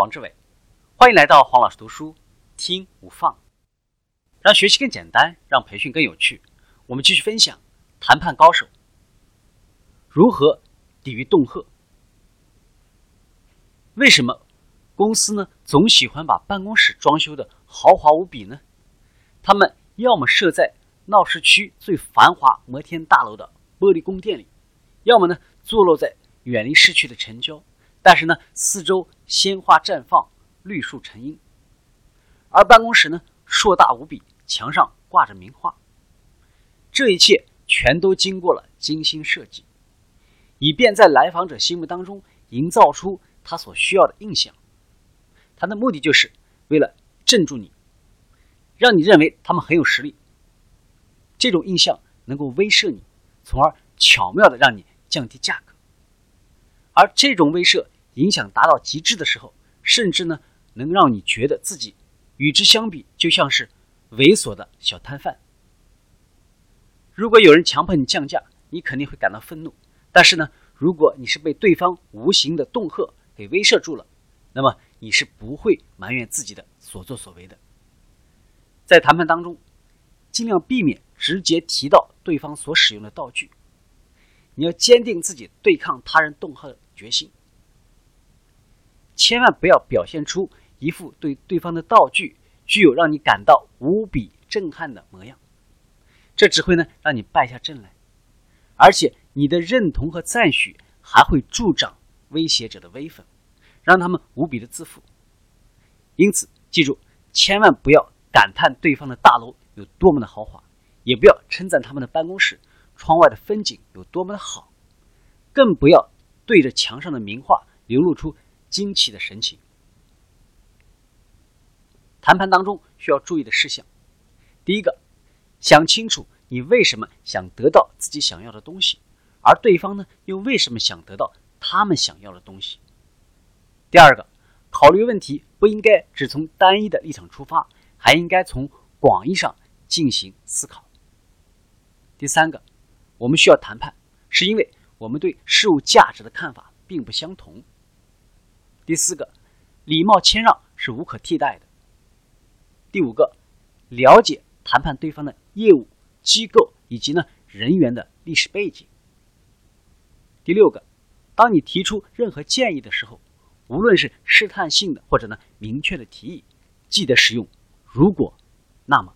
黄志伟，欢迎来到黄老师读书听无放，让学习更简单，让培训更有趣。我们继续分享谈判高手如何抵御恫吓。为什么公司呢总喜欢把办公室装修的豪华无比呢？他们要么设在闹市区最繁华摩天大楼的玻璃宫殿里，要么呢坐落在远离市区的城郊。但是呢，四周鲜花绽放，绿树成荫，而办公室呢硕大无比，墙上挂着名画。这一切全都经过了精心设计，以便在来访者心目当中营造出他所需要的印象。他的目的就是为了镇住你，让你认为他们很有实力。这种印象能够威慑你，从而巧妙的让你降低价格。而这种威慑影响达到极致的时候，甚至呢能让你觉得自己与之相比就像是猥琐的小摊贩。如果有人强迫你降价，你肯定会感到愤怒；但是呢，如果你是被对方无形的恫吓给威慑住了，那么你是不会埋怨自己的所作所为的。在谈判当中，尽量避免直接提到对方所使用的道具。你要坚定自己对抗他人恫吓决心，千万不要表现出一副对对方的道具具有让你感到无比震撼的模样，这只会呢让你败下阵来，而且你的认同和赞许还会助长威胁者的威风，让他们无比的自负。因此，记住，千万不要感叹对方的大楼有多么的豪华，也不要称赞他们的办公室。窗外的风景有多么的好，更不要对着墙上的名画流露出惊奇的神情。谈判当中需要注意的事项：第一个，想清楚你为什么想得到自己想要的东西，而对方呢又为什么想得到他们想要的东西；第二个，考虑问题不应该只从单一的立场出发，还应该从广义上进行思考；第三个。我们需要谈判，是因为我们对事物价值的看法并不相同。第四个，礼貌谦让是无可替代的。第五个，了解谈判对方的业务、机构以及呢人员的历史背景。第六个，当你提出任何建议的时候，无论是试探性的或者呢明确的提议，记得使用“如果”“那么”。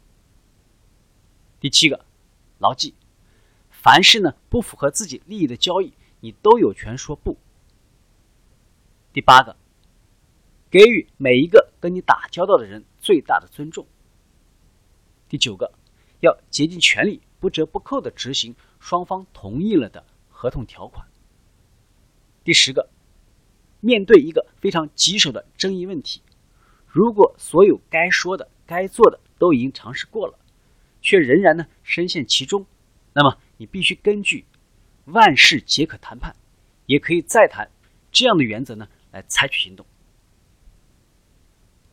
第七个，牢记。凡是呢不符合自己利益的交易，你都有权说不。第八个，给予每一个跟你打交道的人最大的尊重。第九个，要竭尽全力、不折不扣的执行双方同意了的合同条款。第十个，面对一个非常棘手的争议问题，如果所有该说的、该做的都已经尝试过了，却仍然呢深陷其中，那么。你必须根据“万事皆可谈判，也可以再谈”这样的原则呢来采取行动。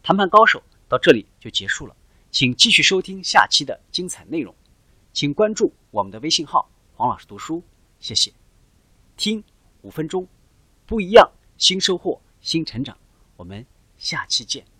谈判高手到这里就结束了，请继续收听下期的精彩内容，请关注我们的微信号“黄老师读书”，谢谢。听五分钟，不一样，新收获，新成长。我们下期见。